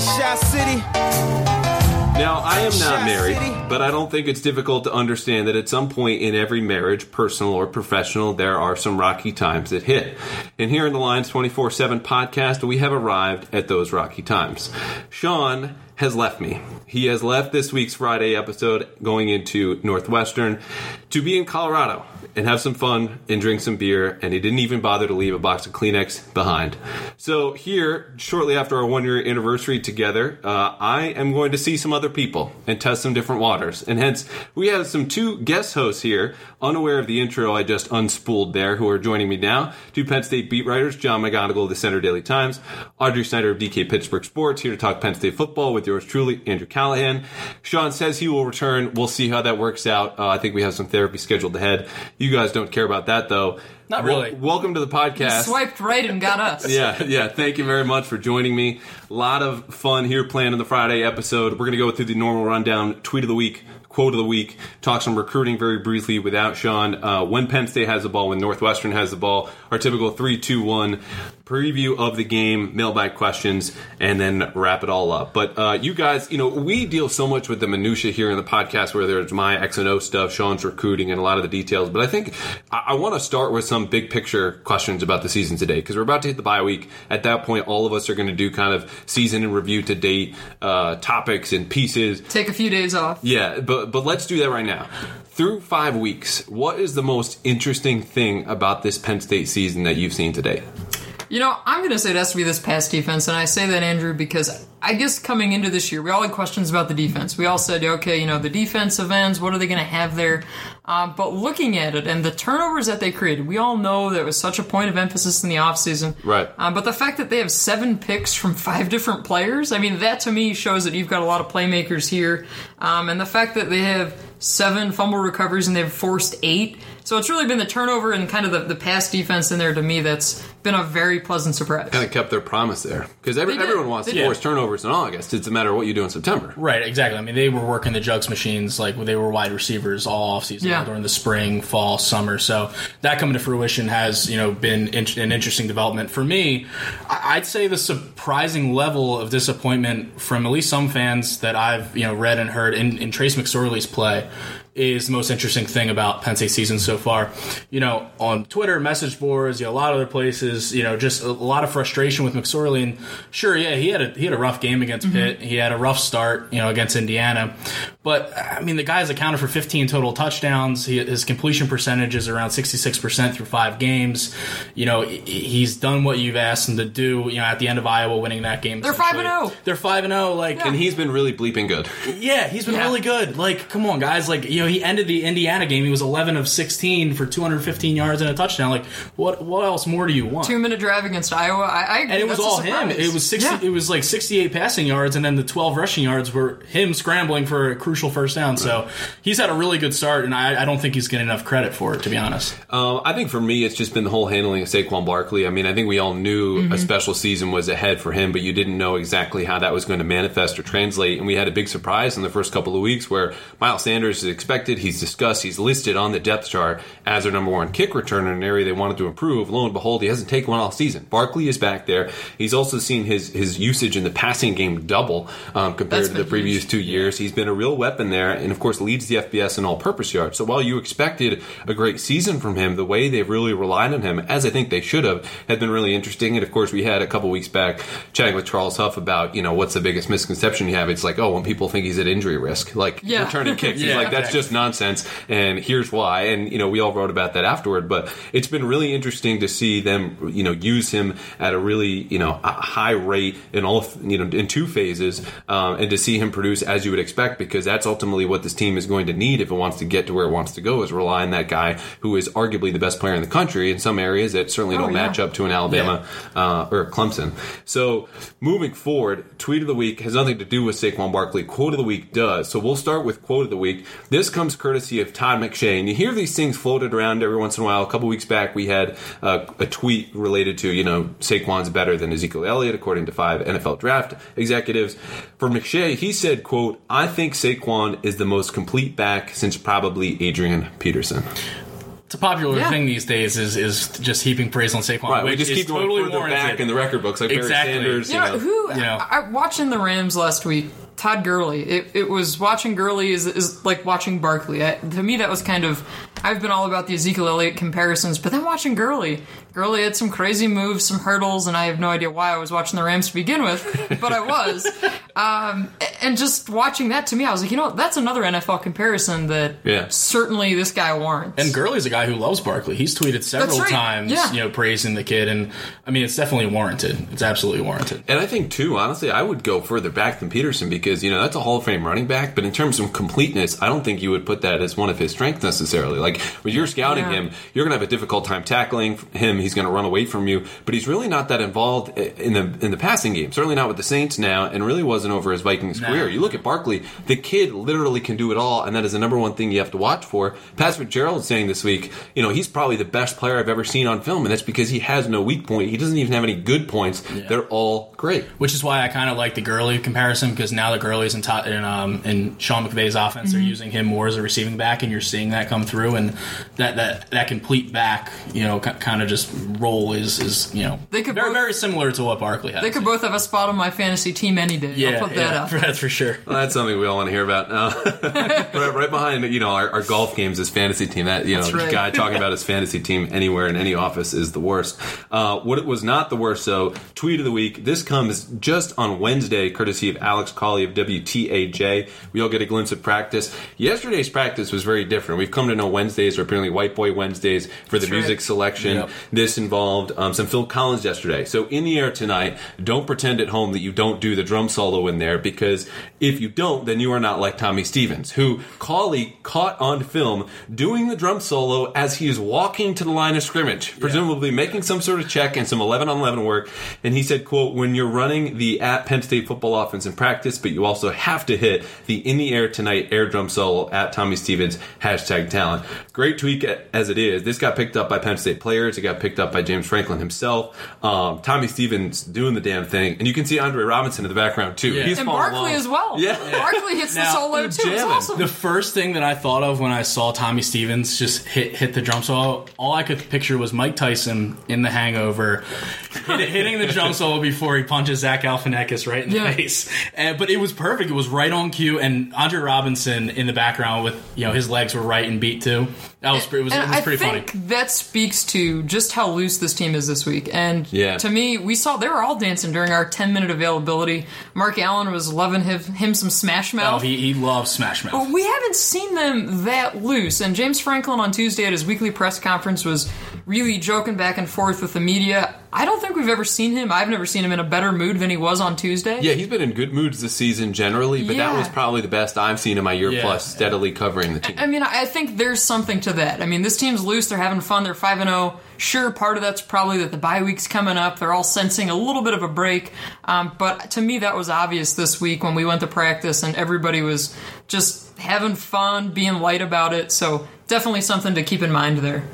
Shot City. Now, I am not married, but I don't think it's difficult to understand that at some point in every marriage, personal or professional, there are some rocky times that hit. And here in the Lions 24 7 podcast, we have arrived at those rocky times. Sean has left me. He has left this week's Friday episode going into Northwestern to be in Colorado and have some fun and drink some beer, and he didn't even bother to leave a box of Kleenex behind. So, here, shortly after our one year anniversary together, uh, I am going to see some other people and test some different waters. And hence, we have some two guest hosts here, unaware of the intro I just unspooled there, who are joining me now. Two Penn State beat writers, John McGonigal of the Centre Daily Times, Audrey Snyder of DK Pittsburgh Sports, here to talk Penn State football with yours truly, Andrew Callahan. Sean says he will return. We'll see how that works out. Uh, I think we have some therapy scheduled ahead. You guys don't care about that, though. Not really. welcome to the podcast. Swiped right and got us. Yeah, yeah. Thank you very much for joining me. A lot of fun here planned in the Friday episode. We're going to go through the normal rundown, tweet of the week, quote of the week, talk some recruiting very briefly without Sean. Uh, when Penn State has the ball, when Northwestern has the ball, our typical three, two, one preview of the game, mailbag questions, and then wrap it all up. But uh, you guys, you know, we deal so much with the minutia here in the podcast, where there's my X and O stuff, Sean's recruiting, and a lot of the details. But I think I, I want to start with some big picture questions about the season today because we're about to hit the bye week. At that point, all of us are going to do kind of season and review to date uh, topics and pieces. Take a few days off. Yeah, but but let's do that right now. Through five weeks, what is the most interesting thing about this Penn State season that you've seen today? You know, I'm going to say it has to be this pass defense, and I say that, Andrew, because I guess coming into this year, we all had questions about the defense. We all said, okay, you know, the defensive ends, what are they going to have there? Uh, but looking at it and the turnovers that they created, we all know that was such a point of emphasis in the offseason. Right. Uh, but the fact that they have seven picks from five different players, I mean, that to me shows that you've got a lot of playmakers here. Um, and the fact that they have seven fumble recoveries and they've forced eight. So it's really been the turnover and kind of the, the pass defense in there to me that's been a very pleasant surprise. Kind of kept their promise there because every, everyone wants They to did. force turnovers in August. It's a matter of what you do in September. Right, exactly. I mean, they were working the jugs machines like they were wide receivers all offseason Yeah. during the spring, fall, summer. So that coming to fruition has you know been in- an interesting development for me. I- I'd say the surprising level of disappointment from at least some fans that I've you know read and heard in, in Trace McSorley's play is the most interesting thing about Penn State season so far. You know, on Twitter, message boards, you know, a lot of other places, you know, just a lot of frustration with McSorley. And sure, yeah, he had a he had a rough game against mm-hmm. Pitt. He had a rough start, you know, against Indiana. But I mean, the guy's accounted for 15 total touchdowns. He, his completion percentage is around 66% through five games. You know, he's done what you've asked him to do. You know, at the end of Iowa winning that game, They're five and zero. They're five and zero. Like, And he's been really bleeping good. yeah, he's been Yeah. really good. Like, come on, guys. Like, you know, he ended the Indiana game. He was 11 of 16 for 215 yards and a touchdown. Like, what what else more do you want? Two minute drive against Iowa. I, I and it was all him. It was 60. Yeah. It was like 68 passing yards, and then the 12 rushing yards were him scrambling for a crucial first down. So he's had a really good start, and I, I don't think he's getting enough credit for it, to be honest. Um, I think for me, it's just been the whole handling of Saquon Barkley. I mean, I think we all knew Mm-hmm. a special season was ahead for him, but you didn't know exactly how that was going to manifest or translate. And we had a big surprise in the first couple of weeks where Miles Sanders is expected. He's discussed. He's listed on the depth chart as their number one kick returner in an area they wanted to improve. Lo and behold, he hasn't taken one all season. Barkley is back there. He's also seen his his usage in the passing game double um, compared That's to the been previous huge. two years. He's been a real weapon there, and of course leads the FBS in all-purpose yards. So while you expected a great season from him, the way they've really relied on him, as I think they should have, has been really interesting. And of course, we had a couple weeks back chatting with Charles Huff about you know what's the biggest misconception you have. It's like oh when people think he's at injury risk, like Yeah. returning kicks. He's Yeah, like that's exactly. just nonsense, and here's why. And you know we all wrote about that afterward, but it's been really interesting to see them you know use him at a really you know high rate in all you know in two phases, um, and to see him produce as you would expect because that's ultimately what this team is going to need if it wants to get to where it wants to go is rely on that guy who is arguably the best player in the country in some areas that certainly Oh, don't yeah. match up to an Alabama uh, or Clemson. So moving forward, tweet of the week has nothing to do with Saquon Barkley. Quote of the week does. So we'll start with quote of the week. This comes courtesy of Todd McShay, and you hear these things floated around every once in a while. A couple weeks back, we had uh, a tweet related to you know Saquon's better than Ezekiel Elliott according to five NFL draft executives. For McShay, he said, "quote I think Saquon is the most complete back since probably Adrian Peterson." It's a popular Yeah. thing these days is is just heaping praise on Saquon, Right, we just keep going totally further warranted. back in the record books, like Exactly. Barry Sanders. You You know, know, who You know. I, I- watching the Rams last week, Todd Gurley. It, it was watching Gurley is, is like watching Barkley. I, to me, that was kind of. I've been all about the Ezekiel Elliott comparisons, but then watching Gurley, Gurley had some crazy moves, some hurdles, and I have no idea why I was watching the Rams to begin with, but I was. Um, and just watching that to me, I was like, you know, that's another NFL comparison that Yeah. certainly this guy warrants. And Gurley's a guy who loves Barkley. He's tweeted several right. times, Yeah. you know, praising the kid, and I mean, it's definitely warranted. It's absolutely warranted. And I think too, honestly, I would go further back than Peterson because you know that's a Hall of Fame running back. But in terms of completeness, I don't think you would put that as one of his strengths necessarily. Like when you're scouting Yeah. him, you're going to have a difficult time tackling him. He's going to run away from you, but he's really not that involved in the in the passing game. Certainly not with the Saints now, and really wasn't over his Vikings No. career. You look at Barkley, the kid literally can do it all, and that is the number one thing you have to watch for. Pat Fitzgerald saying this week, you know, he's probably the best player I've ever seen on film, and that's because he has no weak point. He doesn't even have any good points. They're all great. Which is why I kind of like the Gurley comparison because now the Gurley's in, to- in, um, in Sean McVay's offense, Mm-hmm. they're using him more as a receiving back, and you're seeing that come through. And that that, that complete back, you know, kind of just role is is you know They could very both- very similar to what Barkley has. they could both have a spot on my fantasy team any day. yeah, I'll put that yeah, up. that's for sure. Well, that's something we all want to hear about. Uh, right, right behind, you know, our, our golf games is fantasy team. That you know, right. guy talking about his fantasy team anywhere in any office is the worst. Uh, what it was not the worst, So Tweet of the week. This comes just on Wednesday, courtesy of Alex Colley of WTAJ. We all get a glimpse of practice. Yesterday's practice was very different. We've come to know Wednesdays are apparently White Boy Wednesdays for the That's right. music selection. Yep. This involved um, some Phil Collins yesterday. So in the air tonight, don't pretend at home that you don't do the drum solo in there because if you don't, then you are not like Tommy Stevens, who Cauley caught on film doing the drum solo as he is walking to the line of scrimmage, presumably making some sort of check and some 11 on 11 work. And he said, quote, when you're running the at Penn State football offense in practice, but you also have to hit the in the air tonight air drum solo at Tommy Stevens, hashtag talent. Great tweak as it is. This got picked up by Penn State players. It got picked up by James Franklin himself. Um, Tommy Stevens doing the damn thing. And you can see Andre Robinson in the background too. Yeah. He's And following Barkley along. as well. Yeah. Barkley hits the solo too. It's awesome. The first thing that I thought of when I saw Tommy Stevens just hit hit the drum solo, all I could picture was Mike Tyson in The Hangover, hit, hitting the drum solo before he punches Zach Galifianakis right in the Yeah. face. And, but it was perfect. It was right on cue, and Andre Robinson in the background with you know his legs were right and beat too. That was it was, it was I pretty think funny. that speaks to just how loose this team is this week. And Yeah. to me, we saw they were all dancing during our 10 minute availability. Mark Allen was loving him, him some Smash Oh, Mouth. he, he loves Smash Mouth. we haven't seen them that loose. And James Franklin on Tuesday at his weekly press conference was really joking back and forth with the media. I don't think we've ever seen him. I've never seen him in a better mood than he was on Tuesday. Yeah, he's been in good moods this season generally, but that was probably the best I've seen in my year Yeah. plus steadily covering the team. I mean, I think there's something to that. I mean, this team's loose. They're having fun. They're 5 and 0. Sure, part of that's probably that the bye week's coming up. They're all sensing a little bit of a break. Um, but to me, that was obvious this week when we went to practice and everybody was just having fun, being light about it. So definitely something to keep in mind there.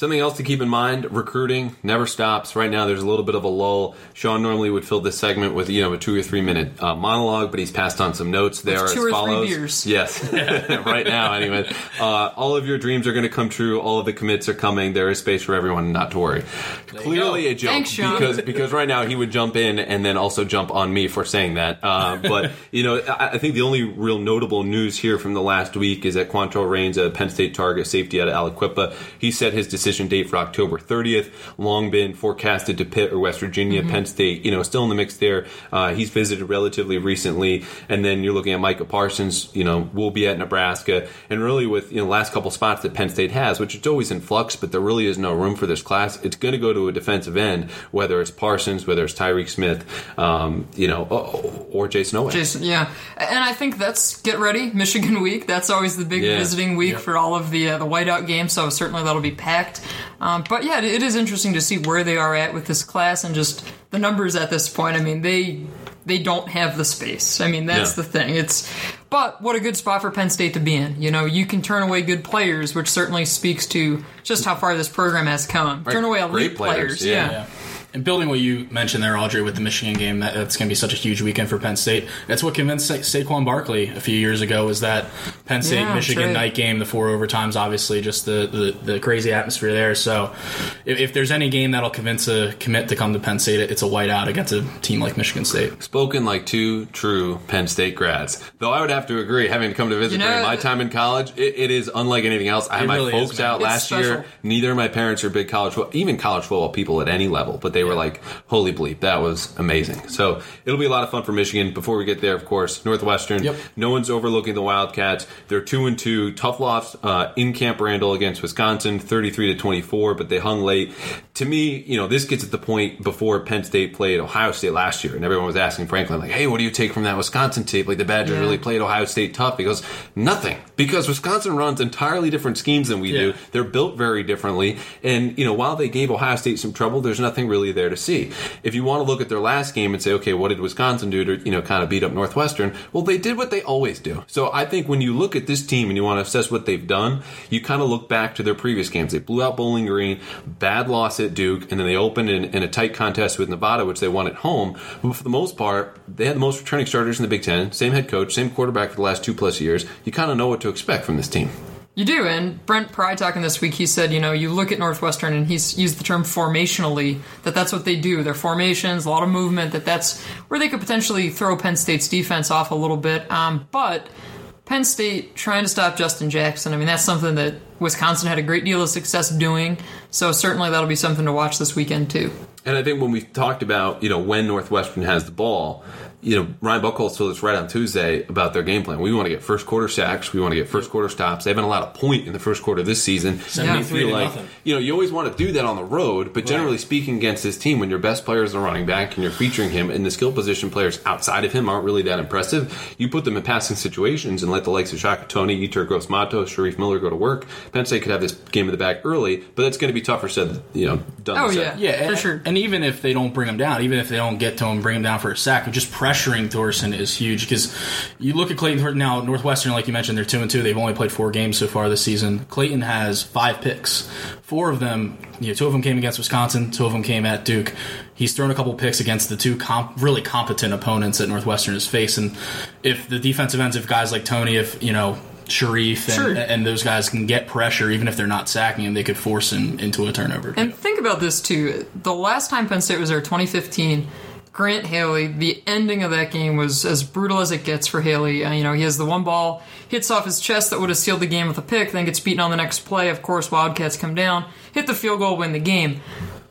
Something else to keep in mind: recruiting never stops. Right now, there's a little bit of a lull. Sean normally would fill this segment with you know a two or three minute uh, monologue, but he's passed on some notes. There two as or three follows. beers. Yes, right now anyway. Uh, all of your dreams are going to come true. All of the commits are coming. There is space for everyone. Not to worry. Clearly a joke Thanks, because because right now he would jump in and then also jump on me for saying that. Uh, but you know, I, I think the only real notable news here from the last week is that Quantrell Reigns, a Penn State target safety out of Aliquippa, he set his decision date for October 30th. Long been forecasted to Pitt or West Virginia. Penn State, you know, still in the mix there. Uh, he's visited relatively recently, and then you're looking at Micah Parsons. You know, will be at Nebraska, and really with you know last couple spots that Penn State has, which it's always in flux, but there really is no room for this class. It's going to go to a defensive end, whether it's Parsons, whether it's Tyreek Smith, um, you know, or, Jayson Oweh. Jason, yeah, and I think that's get ready Michigan week. That's always the big Yeah. visiting week for all of the uh, the whiteout games. So certainly that'll be packed. Um, but yeah, it, it is interesting to see where they are at with this class and just the numbers at this point. I mean, they they don't have the space. I mean, that's Yeah. the thing. It's but what a good spot for Penn State to be in. You know, you can turn away good players, which certainly speaks to just how far this program has come. Turn away elite Great players, yeah. Yeah. And building what you mentioned there, Audrey, with the Michigan game, that, that's going to be such a huge weekend for Penn State. That's what convinced Sa- Saquon Barkley a few years ago was that Penn State Yeah, Michigan that's right. night game, the four overtimes, obviously, just the, the, the crazy atmosphere there. So if, if there's any game that'll convince a commit to come to Penn State, it's a whiteout against a team like Michigan State. Spoken like two true Penn State grads. Though I would have to agree, having come to visit You know, during my time in college, it, it is unlike anything else. I had It my really is, folks man. out It's last special. year. Neither of my parents are big college, fo- even college football people at any level, but they were like, "Holy bleep, that was amazing!" So it'll be a lot of fun for Michigan. Before we get there, of course, Northwestern. Yep. No one's overlooking the Wildcats. They're two and two. Tough loss uh, in Camp Randall against Wisconsin, thirty-three to twenty-four, but they hung late. To me, you know, this gets at the point before Penn State played Ohio State last year, and everyone was asking Franklin, like, "Hey, what do you take from that Wisconsin tape? Like the Badgers Yeah. really played Ohio State tough." He goes, "Nothing, because Wisconsin runs entirely different schemes than we do. They're built very differently, and you know, while they gave Ohio State some trouble, there's nothing really there to see. If you want to look at their last game and say, okay, what did Wisconsin do to you know kind of beat up Northwestern? Well, they did what they always do. So I think when you look at this team and you want to assess what they've done, you kind of look back to their previous games. They blew out Bowling Green, bad loss at Duke, and then they opened in, in a tight contest with Nevada, which they won at home. But for the most part, they had the most returning starters in the Big Ten, same head coach, same quarterback for the last two plus years. You kind of know what to expect from this team. You do, and Brent Pry talking this week, he said, you know, you look at Northwestern, and he's used the term formationally, that that's what they do. Their formations, a lot of movement, that that's where they could potentially throw Penn State's defense off a little bit. Um, but Penn State trying to stop Justin Jackson, I mean, that's something that Wisconsin had a great deal of success doing. So certainly that'll be something to watch this weekend too. And I think when we talked about, you know, when Northwestern has the ball, you know, Ryan Buchholz told us right on Tuesday about their game plan. We want to get first quarter sacks. We want to get first quarter stops. They haven't allowed a point in the first quarter this season. And 73 you feel like, nothing. you know, you always want to do that on the road, but generally speaking, against this team, when your best player is a running back and you're featuring him, and the skill position players outside of him aren't really that impressive, you put them in passing situations and let the likes of Shaka Toney, Eter Gross Matos, Shareef Miller go to work. Penn State could have this game in the back early, but that's going to be tougher said, you know, done. Oh, than said. yeah. Yeah, for and, sure. And even if they don't bring him down, even if they don't get to him, bring him down for a sack, just pressuring Thorson is huge because you look at Clayton Thor- now. Northwestern, like you mentioned, they're two and two. They've only played four games so far this season. Clayton has five picks. Four of them, you know, two of them came against Wisconsin. Two of them came at Duke. He's thrown a couple picks against the two comp- really competent opponents that Northwestern has faced. And if the defensive ends, if guys like Toney, if you know. Shareef and, Sure. and those guys can get pressure, even if they're not sacking him, they could force him into a turnover. And think about this too. The last time Penn State was there, 2015, Grant Haley, the ending of that game was as brutal as it gets for Haley. Uh, you know, he has the one ball, hits off his chest that would have sealed the game with a pick, then gets beaten on the next play. Of course, Wildcats come down, hit the field goal, win the game.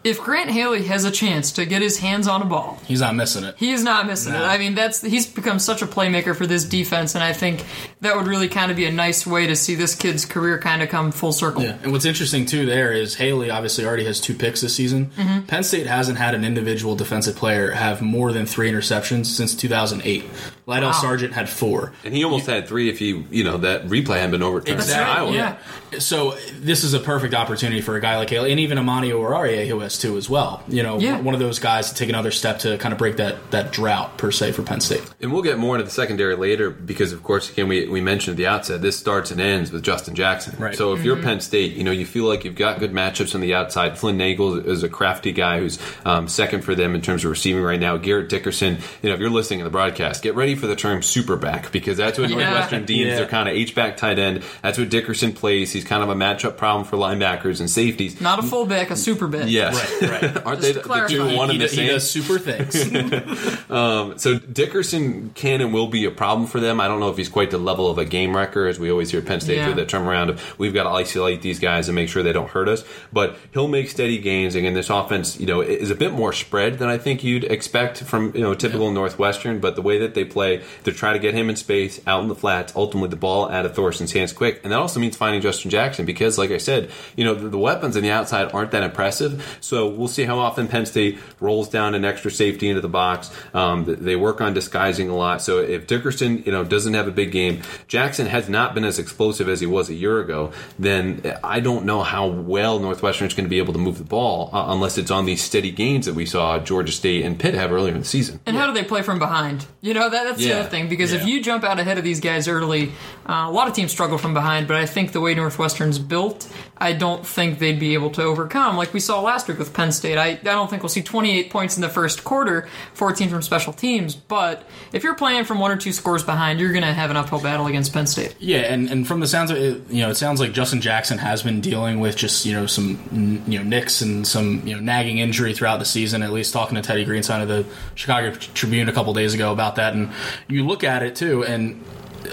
If Grant Haley has a chance to get his hands on a ball, He's not missing it. he is not missing it. I mean, that's he's become such a playmaker for this defense, and I think that would really kind of be a nice way to see this kid's career kind of come full circle. Yeah, and what's interesting too there is Haley obviously already has two picks this season. Mm-hmm. Penn State hasn't had an individual defensive player have more than three interceptions since 2008. Lydell Wow. Sargeant had four. And he almost had three if he, you know, that replay hadn't been overturned. Exactly. in Iowa. yeah. So this is a perfect opportunity for a guy like Haley, and even Amani Oruwariye, who has two as well. You know, Yeah. one of those guys to take another step to kind of break that that drought per se for Penn State. And we'll get more into the secondary later because, of course, again, we, we mentioned at the outset, this starts and ends with Justin Jackson. Right. So if you're Penn State, you know, you feel like you've got good matchups on the outside. Flynn Nagel is a crafty guy who's um, second for them in terms of receiving right now. Garrett Dickerson, you know, if you're listening to the broadcast, get ready for the term superback because that's what Yeah. Northwestern deems Yeah. their kind of H-back tight end. That's what Dickerson plays. He's kind of a matchup problem for linebackers and safeties. Not a fullback, a super back. Yes. Right, right. Aren't Just they to the, the two one he, and the he same? does super things. Um, so Dickerson can and will be a problem for them. I don't know if he's quite the level of a game wrecker, as we always hear Penn State Yeah. through that term around. Of, we've got to isolate these guys and make sure they don't hurt us. But he'll make steady gains. Again, this offense, you know, is a bit more spread than I think you'd expect from you know typical Northwestern. But the way that they play, they try to get him in space, out in the flats. Ultimately, the ball out of Thorson's hands quick, and that also means finding Justin Jackson because, like I said, you know the, the weapons on the outside aren't that impressive. So we'll see how often Penn State rolls down an extra safety into the box. Um, they work on disguising a lot. So if Dickerson, you know, doesn't have a big game, Jackson has not been as explosive as he was a year ago. Then I don't know how well Northwestern is going to be able to move the ball uh, unless it's on these steady gains that we saw Georgia State and Pitt have earlier in the season. And how do they play from behind? You know, that, that's that's the Yeah. other thing because if you jump out ahead of these guys early, uh, a lot of teams struggle from behind. But I think the way Northwestern's built, I don't think they'd be able to overcome like we saw last week with Penn State. I, I don't think we'll see 28 points in the first quarter, 14 from special teams. But if you're playing from one or two scores behind, you're going to have an uphill battle against Penn State. Yeah, and, and from the sounds of it, you know, it sounds like Justin Jackson has been dealing with just you know some you know nicks and some you know nagging injury throughout the season. At least talking to Teddy Greenstein of the Chicago Tribune a couple days ago about that, and you look at it too, and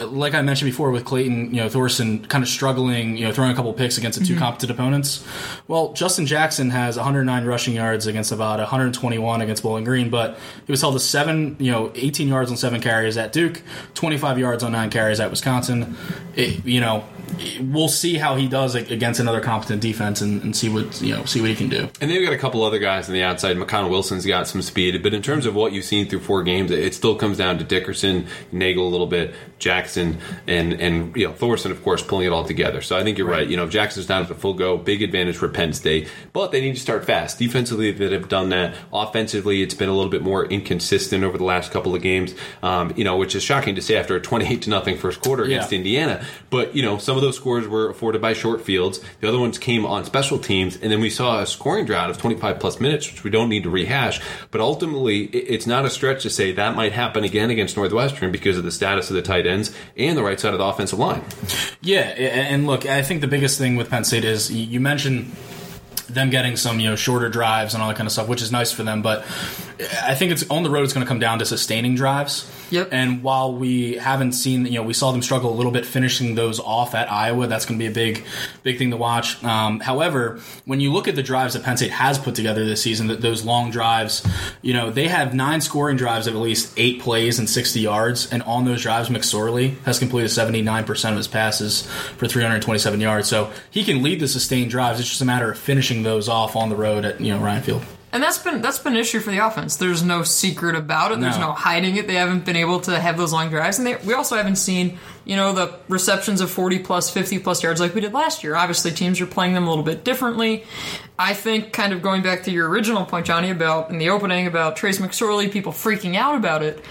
like I mentioned before with Clayton, you know, Thorson kind of struggling, you know, throwing a couple picks against the 2 mhm. competent opponents. Well, Justin Jackson has 109 rushing yards against about 121 against Bowling Green, but he was held to seven, you know, 18 yards on seven carries at Duke, 25 yards on nine carries at Wisconsin. It, you know, we'll see how he does against another competent defense and, and see what you know, see what he can do. And they've got a couple other guys on the outside. McConnell Wilson's got some speed, but in terms of what you've seen through four games, it still comes down to Dickerson, Nagel a little bit, Jackson, and and you know Thorson, of course, pulling it all together. So I think you're right. You know, if Jackson's down at the full go, big advantage for Penn State, but they need to start fast. Defensively, they have done that. Offensively, it's been a little bit more inconsistent over the last couple of games. Um, you know, which is shocking to say after a 28 to nothing first quarter against Yeah. Indiana. But you know, some of those scores were afforded by short fields. The other ones came on special teams, and then we saw a scoring drought of 25 plus minutes, which we don't need to rehash. But ultimately, it's not a stretch to say that might happen again against Northwestern because of the status of the tight ends and the right side of the offensive line. Yeah, and look, I think the biggest thing with Penn State is you mentioned them getting some you know shorter drives and all that kind of stuff, which is nice for them. But I think it's on the road. It's going to come down to sustaining drives. Yep. And while we haven't seen, you know, we saw them struggle a little bit finishing those off at Iowa. That's going to be a big, big thing to watch. Um, however, when you look at the drives that Penn State has put together this season, that those long drives, you know, they have nine scoring drives of at least eight plays and 60 yards. And on those drives, McSorley has completed 79% of his passes for 327 yards. So he can lead the sustained drives. It's just a matter of finishing those off on the road at, you know, Ryan Field. And that's been that's been an issue for the offense. There's no secret about it. There's No. no hiding it. They haven't been able to have those long drives, and they, we also haven't seen you know the receptions of 40 plus, 50 plus yards like we did last year. Obviously, teams are playing them a little bit differently. I think, kind of going back to your original point, Johnny, about in the opening about Trace McSorley, people freaking out about it.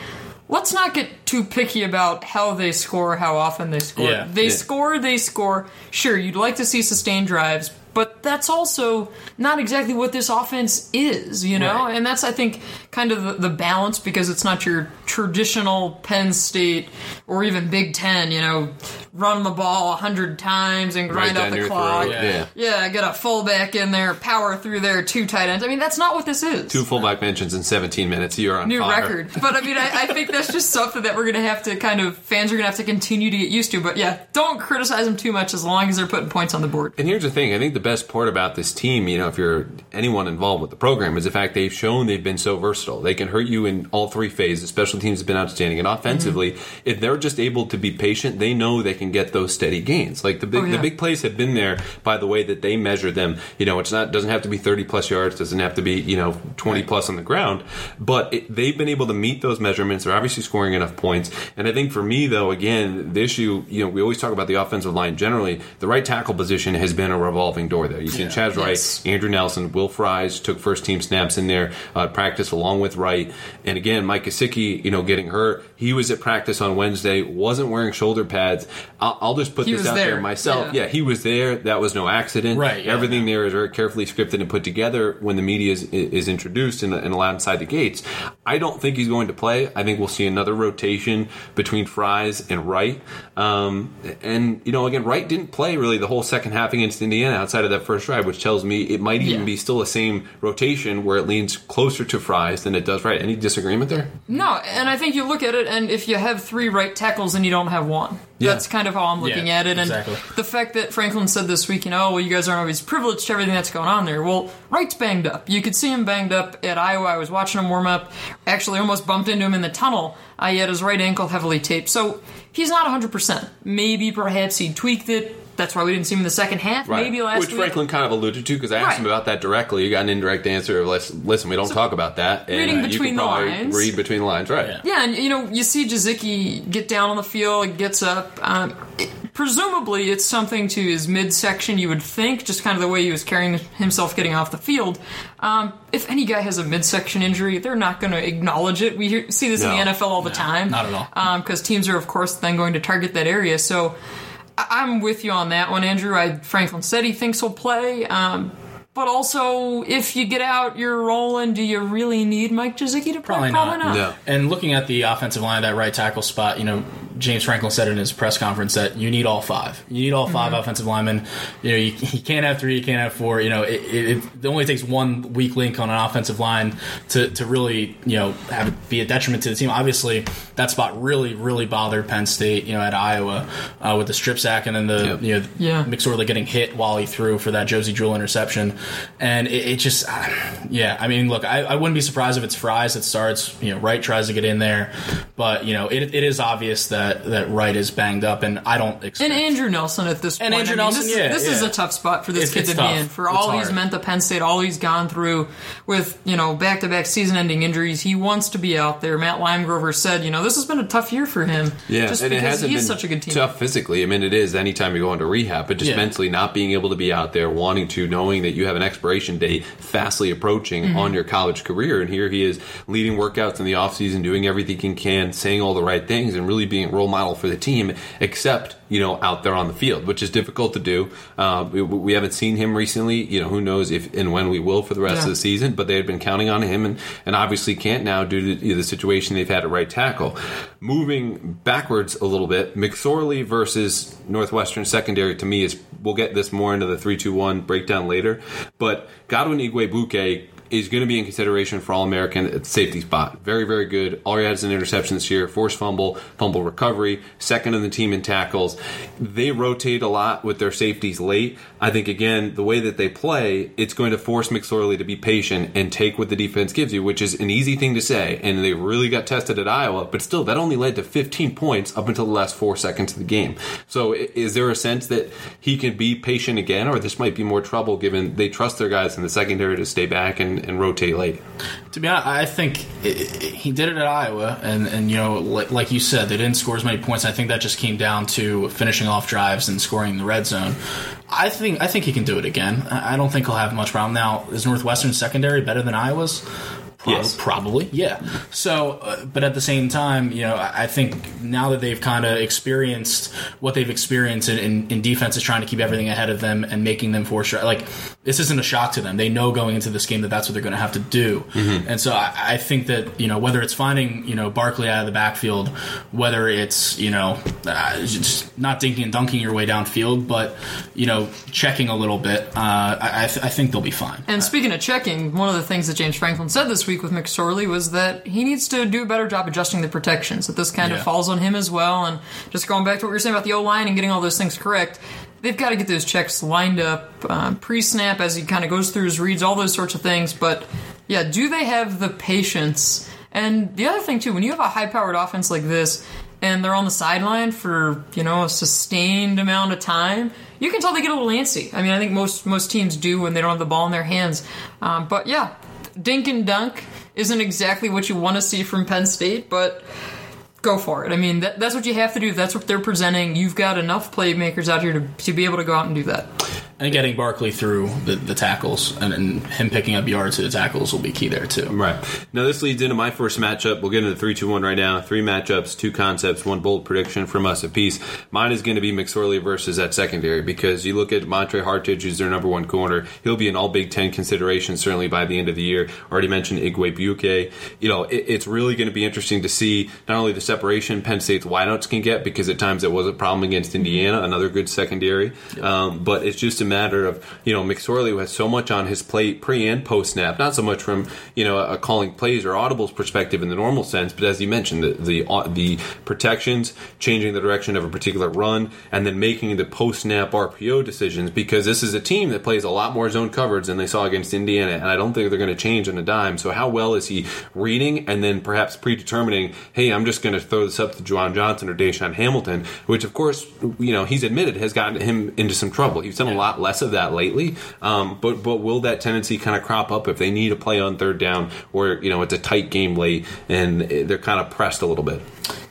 Let's not get too picky about how they score, how often they score. Yeah, they yeah. score, they score. Sure, you'd like to see sustained drives, but that's also not exactly what this offense is, you know? Right. And that's, I think, kind of the, the balance because it's not your traditional Penn State or even Big Ten, you know, run the ball a hundred times and grind Right out the clock. throat, yeah. Yeah, get a fullback in there, power through there, two tight ends. I mean, that's not what this is. Two fullback mentions in 17 minutes. You're on New fire. record. But I mean, I, I think that's just something that we're going to have to kind of, fans are going to have to continue to get used to. But yeah, don't criticize them too much as long as they're putting points on the board. And here's the thing: I think the best part about this team, you know, if you're anyone involved with the program, is the fact they've shown they've been so versatile. They can hurt you in all three phases. Special teams have been outstanding, and offensively, Mm-hmm. if they're just able to be patient, they know they can get those steady gains. Like the big, Oh, yeah. the big plays have been there by the way that they measure them. You know, it's not doesn't have to be 30 plus yards, doesn't have to be you know 20 plus on the ground, but it, they've been able to meet those measurements. They're obviously scoring enough points. And I think for me, though, again, the issue, you know, we always talk about the offensive line generally. The right tackle position has been a revolving door there. You see Chasz Wright, Yes. Andrew Nelson, Will Fries took first team snaps in there, uh, practice along with Wright. And again, Mike Gesicki, you know, getting hurt. He was at practice on Wednesday, wasn't wearing shoulder pads. I'll, I'll just put He this out there there. myself. Yeah. Yeah. he was there. That was no accident. Right, yeah, Everything there is very carefully scripted and put together when the media is, is introduced and, and allowed inside the gates. I don't think he's going to play. I think we'll see another rotation between Fries and Wright. Um, and, you know, again, Wright didn't play really the whole second half against Indiana outside of that first drive, which tells me it might even Yeah. be still the same rotation where it leans closer to Fries than it does Wright. Any disagreement there? No, and I think you look at it, and if you have three right tackles and you don't have one, Yeah. that's kind of how I'm looking Yeah, at it. And exactly. the fact that Franklin said this week, you know, well, you guys aren't always privileged to everything that's going on there. Well, Wright's banged up. You could see him banged up at Iowa. I was watching him warm up. Actually, almost bumped into him in the tunnel. I had his right ankle heavily taped, so he's not 100. percent Maybe, perhaps he tweaked it. That's why we didn't see him in the second half. Maybe last Which week. Franklin kind of alluded to because I asked Right. him about that directly. You got an indirect answer of, listen, we don't talk about that. And reading uh, you between can the lines. Read between the lines, right. Yeah. Yeah, and you know, you see Gesicki get down on the field, gets up. Um, it- presumably it's something to his midsection. You would think, just kind of the way he was carrying himself getting off the field. Um, if any guy has a midsection injury, they're not going to acknowledge it. We hear, see this No. in the NFL all the time, not at all. because teams are, of course, then going to target that area. So I- I'm with you on that one, Andrew. I Franklin said he thinks he'll play. Um, but also, if you get out, you're rolling. Do you really need Mike Gesicki to play? Probably not. No. And looking at the offensive line, that right tackle spot, you know, James Franklin said in his press conference that you need all five. You need all 5 offensive linemen. You know, you, you can't have three, you can't have four. You know, it, it, it only takes one weak link on an offensive line to, to really, you know, have be a detriment to the team. Obviously, that spot really, really bothered Penn State, you know, at Iowa uh, with the strip sack and then the, Yep. you know, Yeah. McSorley getting hit while he threw for that Josey Jewell interception. And it, it just, uh, yeah, I mean, look, I, I wouldn't be surprised if it's Fries that starts, you know, Wright tries to get in there. But, you know, it, it is obvious that, that Wright is banged up, and I don't expect. And Andrew Nelson at this And point. Andrew I mean, Nelson, this, yeah, this is a tough spot for this It's- kid it's to tough. be in. For It's all he's hard. meant to Penn State, all he's gone through with, you know, back to back season ending injuries, he wants to be out there. Matt Limegrover said, you know, this has been a tough year for him. Yeah, just and it because hasn't he's been such a good team. tough physically. I mean, it is anytime you go into rehab, but just Yeah. mentally not being able to be out there, wanting to, knowing that you have an expiration date fastly approaching Mm-hmm. on your college career. And here he is leading workouts in the offseason, doing everything he can, saying all the right things, and really being a role model for the team, except, you know, out there on the field, which is difficult to do. Uh, we, we haven't seen him recently. You know, who knows if and when we will for the rest Yeah. of the season, but they had been counting on him and, and obviously can't now due to the situation they've had at right tackle. Moving backwards a little bit, McSorley versus Northwestern secondary to me is we'll get this more into the 3 2 1 breakdown later, but Godwin Igwebuike is going to be in consideration for All American at the safety spot. Very, very good. All he had is an interception this year, forced fumble, fumble recovery, second in the team in tackles. They rotate a lot with their safeties late. I think, again, the way that they play, it's going to force McSorley to be patient and take what the defense gives you, which is an easy thing to say. And they really got tested at Iowa, but still, that only led to 15 points up until the last four seconds of the game. So, is there a sense that he can be patient again, or this might be more trouble given they trust their guys in the secondary to stay back and, and rotate late? To be honest, I think i i he did it at Iowa, and, and you know, like, like you said, they didn't score as many points. I think that just came down to finishing off drives and scoring in the red zone. I think I think he can do it again. I don't think he'll have much problem. Now, is Northwestern secondary better than Iowa's? Yes. probably, yeah. So, uh, but at the same time, you know, I I think now that they've kind of experienced what they've experienced in, in, in defense is trying to keep everything ahead of them and making them force like this isn't a shock to them. They know going into this game that that's what they're going to have to do. And so I, I think that you know whether it's finding you know Barkley out of the backfield, whether it's you know uh, just not dinking and dunking your way downfield, but you know checking a little bit, uh, I, I, th- I think they'll be fine. And speaking of checking, one of the things that James Franklin said this week with McSorley was that he needs to do a better job adjusting the protections. That this kind of falls on him as well. And just going back to what you were saying about the O line and getting all those things correct, they've got to get those checks lined up um, pre snap as he kind of goes through his reads, all those sorts of things. But yeah, do they have the patience? And the other thing too, when you have a high powered offense like this, and they're on the sideline for you know a sustained amount of time, you can tell they get a little antsy. I mean, I think most most teams do when they don't have the ball in their hands. Um, but yeah, dink and dunk isn't exactly what you want to see from Penn State, but go for it. I mean, that, that's what you have to do. That's what they're presenting. You've got enough playmakers out here to, to be able to go out and do that. And getting Barkley through the, the tackles and, and him picking up yards to the tackles will be key there too. Right. Now, this leads into my first matchup. We'll get into 3 2 1 right now. Three matchups, two concepts, one bold prediction from us apiece. Mine is going to be McSorley versus that secondary because you look at Montre Hartage, who's their number one corner. He'll be an all Big Ten consideration certainly by the end of the year. Already mentioned Igwebuike. You know, it, it's really going to be interesting to see not only the separation Penn State's wideouts can get because at times it was a problem against Indiana, another good secondary, um, but it's just a matter of, you know, McSorley who has so much on his plate pre and post snap, not so much from, you know, a calling plays or audibles perspective in the normal sense, but as you mentioned, the, the, uh, the protections, changing the direction of a particular run, and then making the post snap RPO decisions because this is a team that plays a lot more zone coverage than they saw against Indiana, and I don't think they're going to change on a dime. So, how well is he reading and then perhaps predetermining, hey, I'm just going to throw this up to Juwan Johnson or DaeSean Hamilton, which, of course, you know, he's admitted has gotten him into some trouble. He's done a lot less of that lately, um, but but will that tendency kind of crop up if they need to play on third down or you know it's a tight game late and they're kind of pressed a little bit?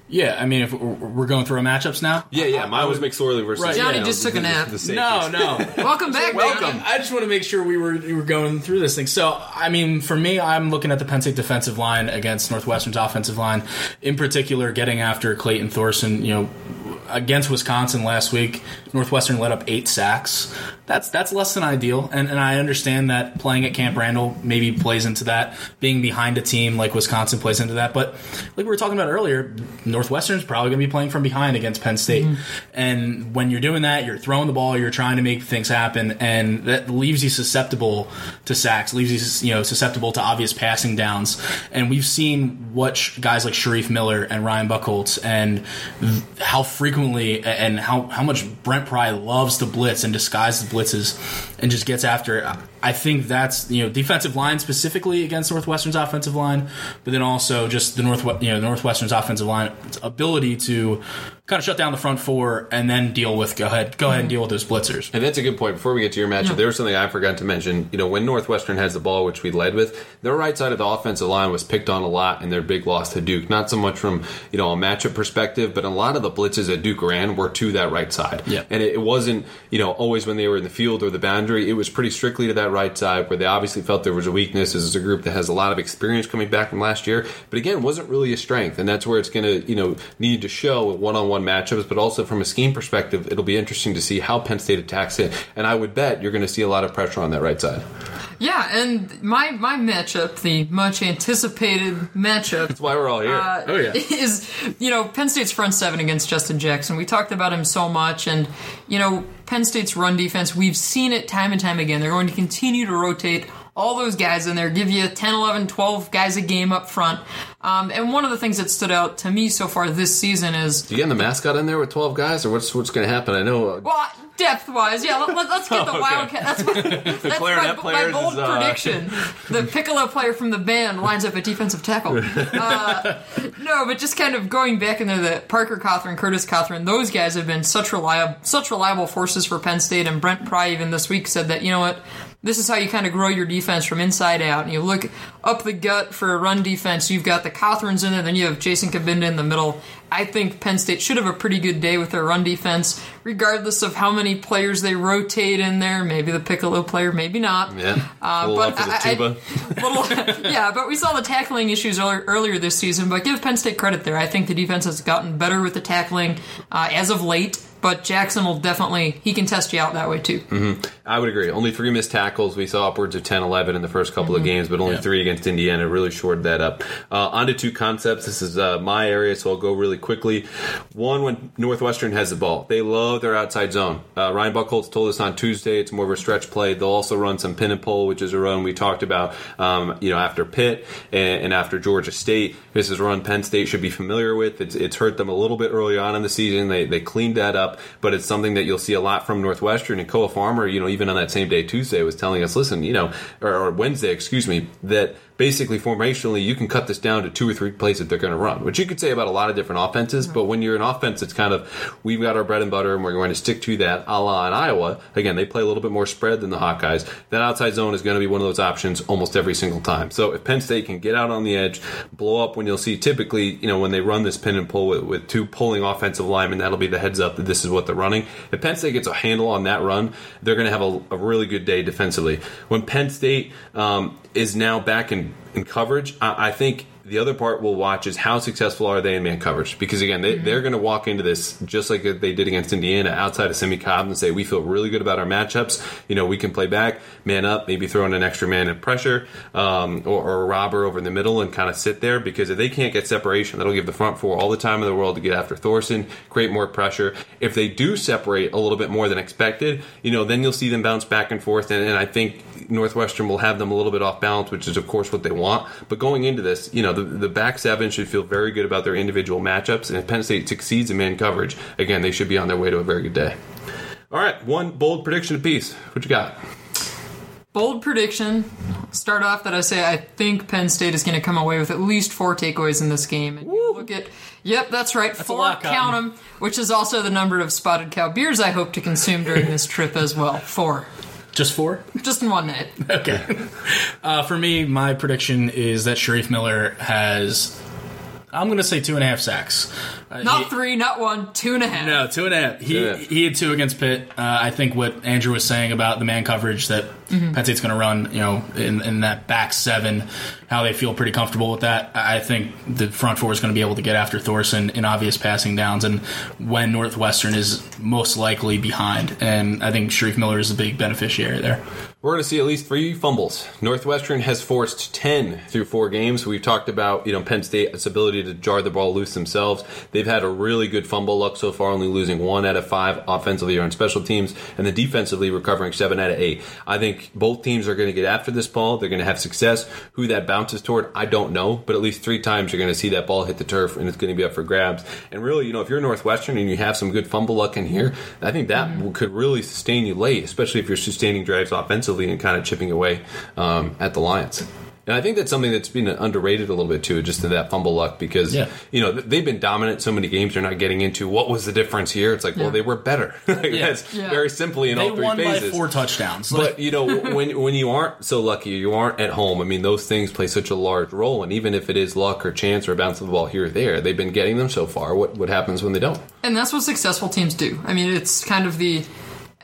Yeah, I mean, if we're we're going through our matchups now. Yeah, yeah. Mine was McSorley versus Right. Johnny you know, just took a nap. the safeties. No, no. Welcome back, Welcome. Johnny. I just want to make sure we were we were going through this thing. So, I mean, for me, I'm looking at the Penn State defensive line against Northwestern's offensive line. In particular, getting after Clayton Thorson. You know, against Wisconsin last week, Northwestern let up eight sacks. That's that's less than ideal, and and I understand that playing at Camp Randall maybe plays into that. Being behind a team like Wisconsin plays into that, but like we were talking about earlier, Northwestern's probably going to be playing from behind against Penn State, mm-hmm. and when you're doing that, you're throwing the ball, you're trying to make things happen, and that leaves you susceptible to sacks, leaves you you know susceptible to obvious passing downs, and we've seen what sh- guys like Shareef Miller and Ryan Buchholz and th- how frequently and how how much Brent Pry loves to blitz and disguise the blitzes and just gets after it. I think that's you know defensive line specifically against Northwestern's offensive line, but then also just the North you know Northwestern's offensive line ability to kind of shut down the front four and then deal with go ahead go ahead and mm-hmm. deal with those blitzers. And that's a good point. Before we get to your matchup, there was something I forgot to mention. You know, when Northwestern has the ball, which we led with, their right side of the offensive line was picked on a lot in their big loss to Duke. Not so much from you know a matchup perspective, but a lot of the blitzes that Duke ran were to that right side. Yeah. And it, it wasn't you know always when they were in the field or the boundary. It was pretty strictly to that right side where they obviously felt there was a weakness. This is a group that has a lot of experience coming back from last year, but again, wasn't really a strength, and that's where it's going to you know need to show one on one matchups, but also from a scheme perspective, it'll be interesting to see how Penn State attacks it. And I would bet you're going to see a lot of pressure on that right side. Yeah, and my my matchup, the much anticipated matchup, That's why we're all here. uh, Oh, yeah. is you know Penn State's front seven against Justin Jackson. We talked about him so much, and you know Penn State's run defense. We've seen it time and time again. They're going to continue to rotate all those guys in there, give you 10, 11, 12 guys a game up front. Um, and one of the things that stood out to me so far this season is you getting the mascot in there with 12 guys, or what's what's going to happen? I know. Uh, well, depth wise, yeah. Let, us get the Oh, okay. Wildcat. That's my, that's my, my bold is, uh, prediction. The piccolo player from the band lines up a defensive tackle. Uh, no, but just kind of going back into the Parker Cothran, Curtis Cothran. Those guys have been such reliable, such reliable forces for Penn State. And Brent Pry even this week said that you know what. This is how you kind of grow your defense from inside out. And you look up the gut for a run defense. You've got the Cothrans in there, then you have Jason Cabinda in the middle. I think Penn State should have a pretty good day with their run defense, regardless of how many players they rotate in there. Maybe the Piccolo player, maybe not. yeah, Uh, but up for the I- I- little, yeah, but we saw the tackling issues earlier, this season. But give Penn State credit there. I think the defense has gotten better with the tackling uh, as of late. But Jackson will definitely he can test you out that way too. I would agree. Only three missed tackles. We saw upwards of 10, 11 in the first couple of games, but only Yeah. three against Indiana. Really shored that up. Uh, on to two concepts. This is uh, my area, so I'll go really quickly. One, when Northwestern has the ball, they love their outside zone. Uh, Ryan Buchholz told us on Tuesday it's more of a stretch play. They'll also run some pin and pull, which is a run we talked about. Um, you know, after Pitt and, and after Georgia State, this is a run Penn State should be familiar with. It's, it's hurt them a little bit early on in the season. They they cleaned that up, but it's something that you'll see a lot from Northwestern and Koa Farmer. You know, even on that same day, Tuesday, was telling us, listen, you know, or, or Wednesday, excuse me, that basically formationally you can cut this down to two or three plays that they're going to run, which you could say about a lot of different offenses. But when you're an offense, it's kind of we've got our bread and butter and we're going to stick to that. A la in Iowa, again, they play a little bit more spread than the Hawkeyes. That outside zone is going to be one of those options almost every single time. So if Penn State can get out on the edge, blow up when you'll see typically, you know, when they run this pin and pull with, with two pulling offensive linemen, that'll be the heads up that this is what they're running. If Penn State gets a handle on that run, they're going to have a, a really good day defensively. When Penn State um, is now back in, in coverage, I, I think the other part we'll watch is how successful are they in man coverage? Because again they, they're going to walk into this just like they did against indiana outside of Simmie Cobbs and say we feel really good about our matchups. You know we can play back man up maybe throw in an extra man in pressure um, or, or a robber over in the middle and kind of sit there. Because if they can't get separation that'll give the front four all the time in the world to get after thorson create more pressure. If they do separate a little bit more than expected you know then you'll see them bounce back and forth and, and i think northwestern will have them a little bit off balance which is of course what they want. But going into this you know the, the back seven should feel very good about their individual matchups and if penn state succeeds in man coverage again they should be on their way to a very good day all right one bold prediction apiece what you got Bold prediction. Start off that I say I think Penn State is going to come away with at least four takeaways in this game. And you look at, yep, that's right, a four. count them, which is also the number of spotted cow beers I hope to consume during this trip as well. Four, Just four? just in one night. Okay. Uh, for me, my prediction is that Shareef Miller has I'm going to say two and a half sacks. Uh, Not he- three, not one, two and a half. No, two and a half. He Yeah. he had two against Pitt. Uh, I think what Andrew was saying about the man coverage that Mm-hmm. Penn State's going to run, you know, in, in that back seven, how they feel pretty comfortable with that. I I think the front four is going to be able to get after Thorson in obvious passing downs, and when Northwestern is most likely behind, and I think Shareef Miller is a big beneficiary there. We're going to see at least three fumbles. Northwestern has forced 10 through four games. We've talked about, you know, Penn State's ability to jar the ball loose themselves. They've had a really good fumble luck so far, only losing one out of five offensively or on special teams, and then defensively recovering seven out of eight. I think both teams are going to get after this ball. They're going to have success. Who that bounces toward, I don't know, but at least three times you're going to see that ball hit the turf and it's going to be up for grabs. And really, you know, if you're Northwestern and you have some good fumble luck in here, I think that could really sustain you late, especially if you're sustaining drives offensively and kind of chipping away um, at the Lions. And I think that's something that's been underrated a little bit too, just to that fumble luck because Yeah. you know they've been dominant so many games. They're not getting into what was the difference here. It's like, well, they were better. Like, Yeah. That's Yeah. very simply in They all three won phases. by four touchdowns. But you know, when when you aren't so lucky, you aren't at home. I mean, those things play such a large role. And even if it is luck or chance or a bounce of the ball here or there, they've been getting them so far. What what happens when they don't? And that's what successful teams do. I mean, it's kind of the,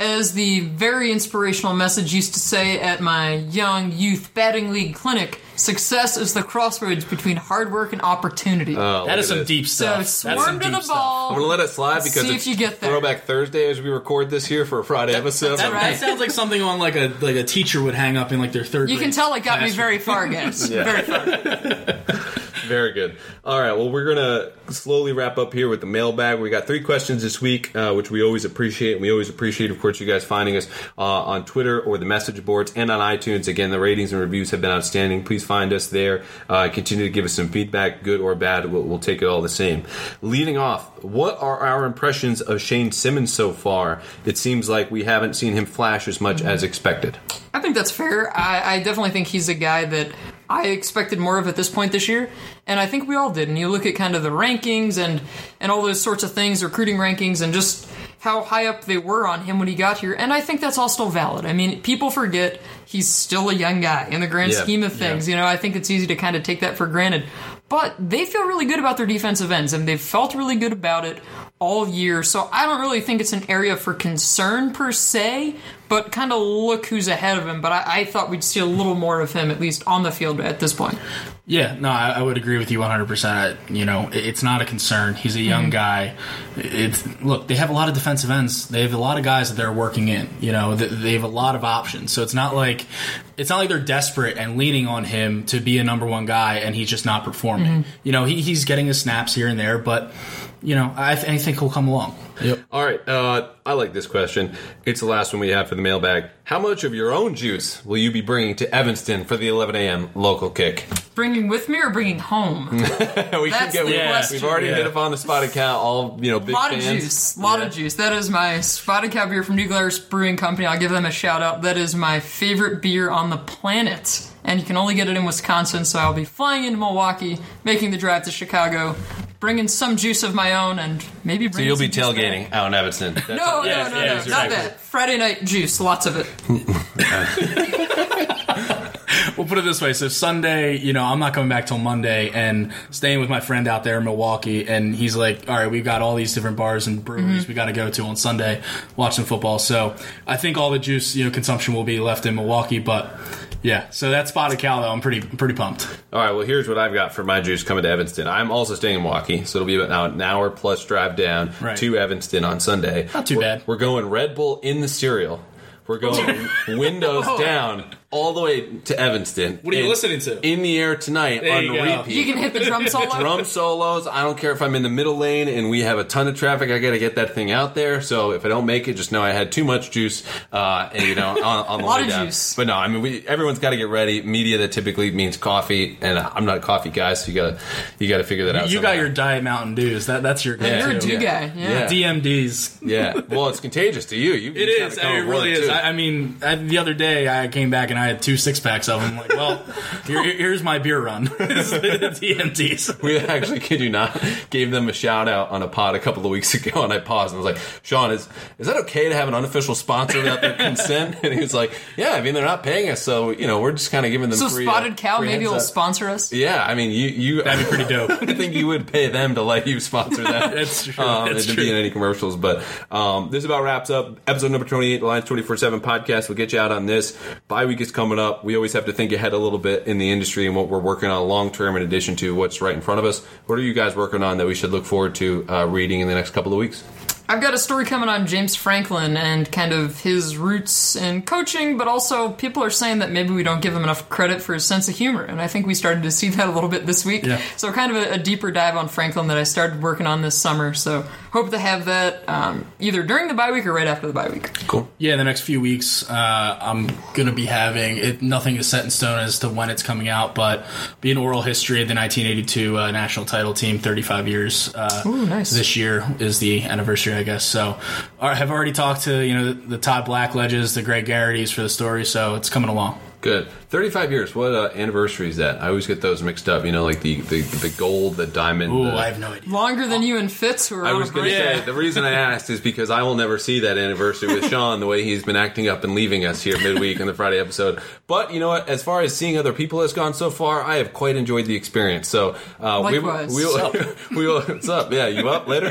as the very inspirational message used to say at my young youth batting league clinic, success is the crossroads between hard work and opportunity. Oh, that look is at some this. deep so stuff. That's some swarm to deep the stuff. ball. I'm gonna let it slide because See it's if you get there. Throwback Thursday as we record this here for a Friday episode. That, right. that sounds like something on like a like a teacher would hang up in like their third. You can tell it got me very far, guys. Yeah. Very far. Very good. All right. Well, we're gonna slowly wrap up here with the mailbag. We got three questions this week, uh, which we always appreciate. And we always appreciate, of course, you guys finding us uh, on Twitter or the message boards and on iTunes. Again, the ratings and reviews have been outstanding. Please find us there. Uh, continue to give us some feedback, good or bad. We'll, we'll take it all the same. Leading off, what are our impressions of Shane Simmons so far? It seems like we haven't seen him flash as much as expected. I think that's fair. I, I definitely think he's a guy that I expected more of at this point this year, and I think we all did. And you look at kind of the rankings and and all those sorts of things, recruiting rankings, and just how high up they were on him when he got here. And I think that's all still valid. I mean, people forget he's still a young guy in the grand Yeah, scheme of things. You know, I think it's easy to kind of take that for granted. But they feel really good about their defensive ends, and they've felt really good about it all year. So I don't really think it's an area for concern per se, but kind of look who's ahead of him. But I, I thought we'd see a little more of him, at least on the field at this point. Yeah, no, I, I would agree with you 100%. You know, it- it's not a concern. He's a young mm-hmm. guy. It's look, they have a lot of defensive ends. They have a lot of guys that they're working in. You know, th- they have a lot of options. So it's not like it's not like they're desperate and leaning on him to be a number one guy and he's just not performing. Mm-hmm. You know, he, he's getting his snaps here and there, but you know, I, th- I think he'll come along. Yep. All right, uh, I like this question. It's the last one we have for the mailbag. How much of your own juice will you be bringing to Evanston for the 11 a.m. local kick? Bringing with me or bringing home? we should That's get. the we- question. We've already Yeah. hit upon the spotted cow. All you know, big A lot of juice. A lot Yeah. of juice. That is my spotted cow beer from New Glarus Brewing Company. I'll give them a shout out. That is my favorite beer on the planet. And you can only get it in Wisconsin, so I'll be flying into Milwaukee, making the drive to Chicago, bringing some juice of my own, and maybe bring So you'll be some juice tailgating out oh, in Evanston. That's- No, Yeah, no, no, yeah, no, exactly. not that. Friday night juice, lots of it. We'll put it this way. So Sunday, you know, I'm not coming back till Monday and staying with my friend out there in Milwaukee. And he's like, all right, we've got all these different bars and breweries mm-hmm. we got to go to on Sunday, watch some football. So I think all the juice, you know, consumption will be left in Milwaukee. But yeah, so that spotted cow, though, I'm pretty, pretty pumped. All right. Well, here's what I've got for my juice coming to Evanston. I'm also staying in Milwaukee, so it'll be about an hour plus drive down Right. to Evanston on Sunday. Not too We're- bad. We're going Red Bull in the cereal. We're going windows oh. down all the way to Evanston. What are you And listening to? In the air tonight There on you go. repeat. You can hit the drum solo. drum solos. I don't care if I'm in the middle lane and we have a ton of traffic. I got to get that thing out there. So if I don't make it, just know I had too much juice, uh, and you know, on, on the lot way of down. juice. But no, I mean, we, everyone's got to get ready. Media that typically means coffee, and I'm not a coffee guy, so you got to you got to figure that out. You got somehow. your Diet Mountain Dews. That, that's your Yeah. You're a go-to. do Yeah. guy. Yeah. Yeah. DMDs. yeah. Well, it's contagious to you. you It is. I mean, it really is. I, I mean, I, the other day I came back and I had two six packs of them. I'm like, well, here, here's my beer run. DMTs. We actually, kid you not, gave them a shout out on a pod a couple of weeks ago, and I paused and was like, "Sean, is is that okay to have an unofficial sponsor without their consent?" And he was like, "Yeah, I mean they're not paying us, so you know we're just kind of giving them." So free, Spotted uh, Cow free maybe heads will up." sponsor us. Yeah, I mean you you That'd be pretty dope. I think you would pay them to let you sponsor that. That's true. Um, That's it didn't true. be in any commercials, but um, this about wraps up episode number twenty eight, the Lions twenty four seven podcast. We'll get you out on this. Bye week coming up. We always have to think ahead a little bit in the industry and what we're working on long term, in addition to what's right in front of us. What are you guys working on that we should look forward to uh, reading in the next couple of weeks? I've got a story coming on James Franklin and kind of his roots in coaching, but also people are saying that maybe we don't give him enough credit for his sense of humor, and I think we started to see that a little bit this week. Yeah. So kind of a, a deeper dive on Franklin that I started working on this summer. So hope to have that um, either during the bye week or right after the bye week. Cool. Yeah, in the next few weeks, uh, I'm gonna be having it. Nothing is set in stone as to when it's coming out, but be an oral history of the 1982 uh, national title team. 35 years. Uh, Ooh, nice. This year is the anniversary, I guess. So, I have already talked to you know the, the Todd Blackledges, the Gregg Garrity's for the story. So it's coming along. Good. 35 years. What uh, anniversary is that? I always get those mixed up. You know, like the, the, the gold, the diamond. Ooh, the, I have no idea. Longer than you and Fitz, who are I on was going to say the reason I asked is because I will never see that anniversary with Sean the way he's been acting up and leaving us here midweek in the Friday episode. But you know what? As far as seeing other people has gone so far, I have quite enjoyed the experience. So uh, we, we will. we will. What's up? Yeah, you up later?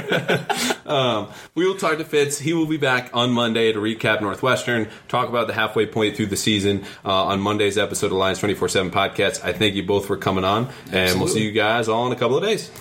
um, we will talk to Fitz. He will be back on Monday to recap Northwestern, talk about the halfway point through the season uh, on Monday's episode of Lions twenty four seven podcast. I thank you both for coming on, and we'll see you guys all in a couple of days.